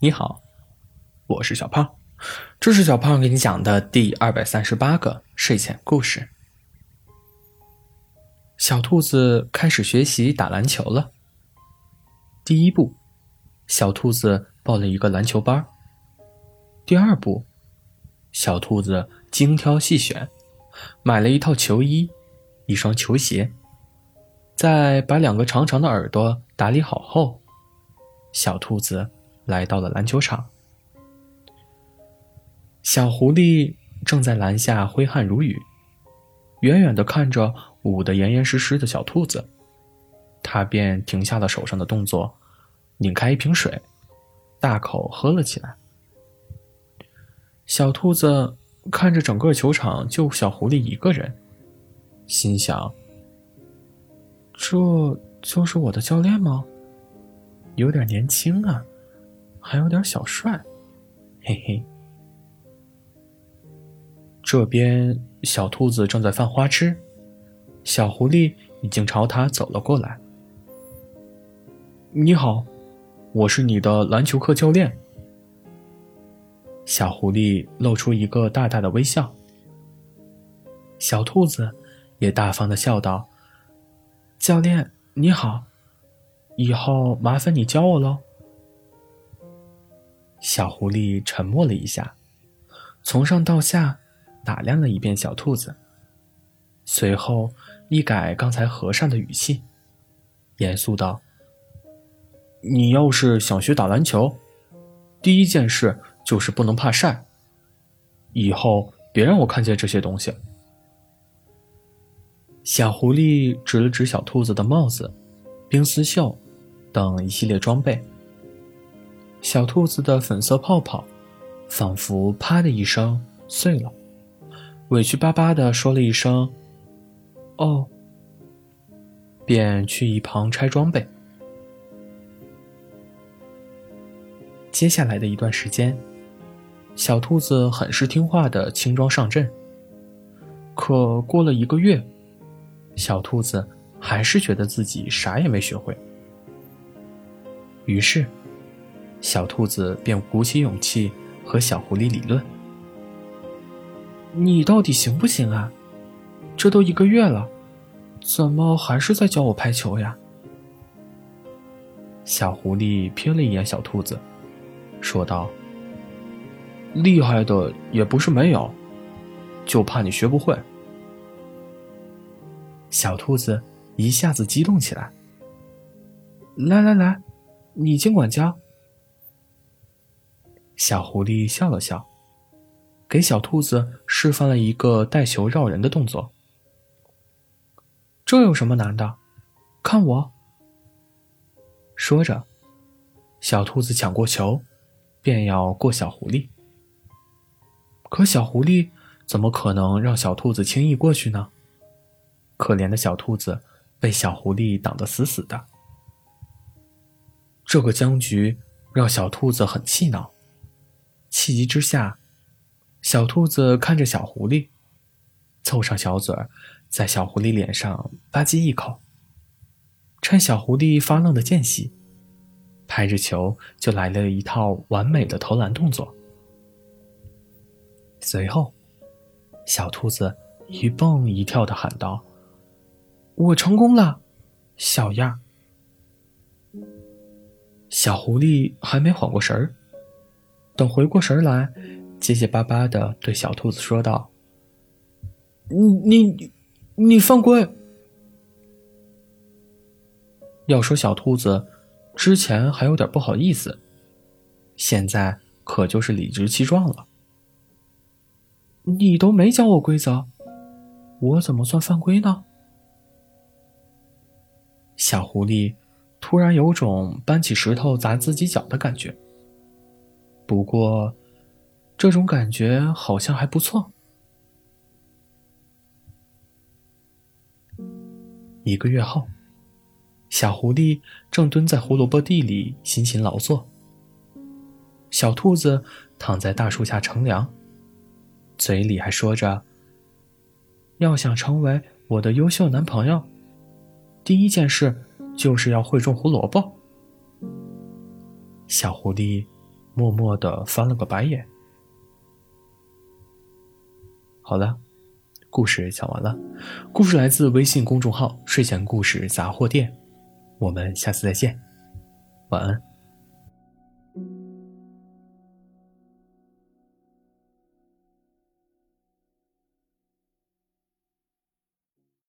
你好，我是小胖，这是小胖给你讲的第二百三十八个睡前故事。小兔子开始学习打篮球了。第一步，小兔子报了一个篮球班。第二步，小兔子精挑细选，买了一套球衣，一双球鞋，在把两个长长的耳朵打理好后，小兔子。来到了篮球场，小狐狸正在篮下挥汗如雨，远远的看着捂得严严实实的小兔子，他便停下了手上的动作，拧开一瓶水，大口喝了起来。小兔子看着整个球场就小狐狸一个人，心想：这就是我的教练吗？有点年轻啊。还有点小帅，嘿嘿。这边小兔子正在犯花痴，小狐狸已经朝他走了过来。你好，我是你的篮球课教练。小狐狸露出一个大大的微笑，小兔子也大方的笑道：“教练你好，以后麻烦你教我喽。”小狐狸沉默了一下，从上到下打量了一遍小兔子，随后一改刚才和善的语气，严肃道：“你要是想学打篮球，第一件事就是不能怕晒。以后别让我看见这些东西。”小狐狸指了指小兔子的帽子、冰丝袖等一系列装备。小兔子的粉色泡泡，仿佛啪的一声碎了，委屈巴巴的说了一声：“哦。”便去一旁拆装备。接下来的一段时间，小兔子很是听话的轻装上阵。可过了一个月，小兔子还是觉得自己啥也没学会，于是。小兔子便鼓起勇气和小狐狸理论：“你到底行不行啊？这都一个月了，怎么还是在教我拍球呀？”小狐狸瞥了一眼小兔子，说道：“厉害的也不是没有，就怕你学不会。”小兔子一下子激动起来：“来来来，你尽管教。”小狐狸笑了笑，给小兔子示范了一个带球绕人的动作。这有什么难的？看我！说着，小兔子抢过球，便要过小狐狸。可小狐狸怎么可能让小兔子轻易过去呢？可怜的小兔子被小狐狸挡得死死的。这个僵局让小兔子很气恼。气急之下，小兔子看着小狐狸，凑上小嘴儿，在小狐狸脸上吧唧一口。趁小狐狸发愣的间隙，拍着球就来了一套完美的投篮动作。随后，小兔子一蹦一跳的喊道：“我成功了，小样！”小狐狸还没缓过神儿。等回过神来，结结巴巴的对小兔子说道：“你你你犯规！”要说小兔子之前还有点不好意思，现在可就是理直气壮了。你都没教我规则，我怎么算犯规呢？小狐狸突然有种搬起石头砸自己脚的感觉。不过，这种感觉好像还不错。一个月后，小狐狸正蹲在胡萝卜地里辛勤劳作，小兔子躺在大树下乘凉，嘴里还说着：“要想成为我的优秀男朋友，第一件事就是要会种胡萝卜。”小狐狸。默默的翻了个白眼。好了，故事讲完了。故事来自微信公众号“睡前故事杂货店”，我们下次再见，晚安。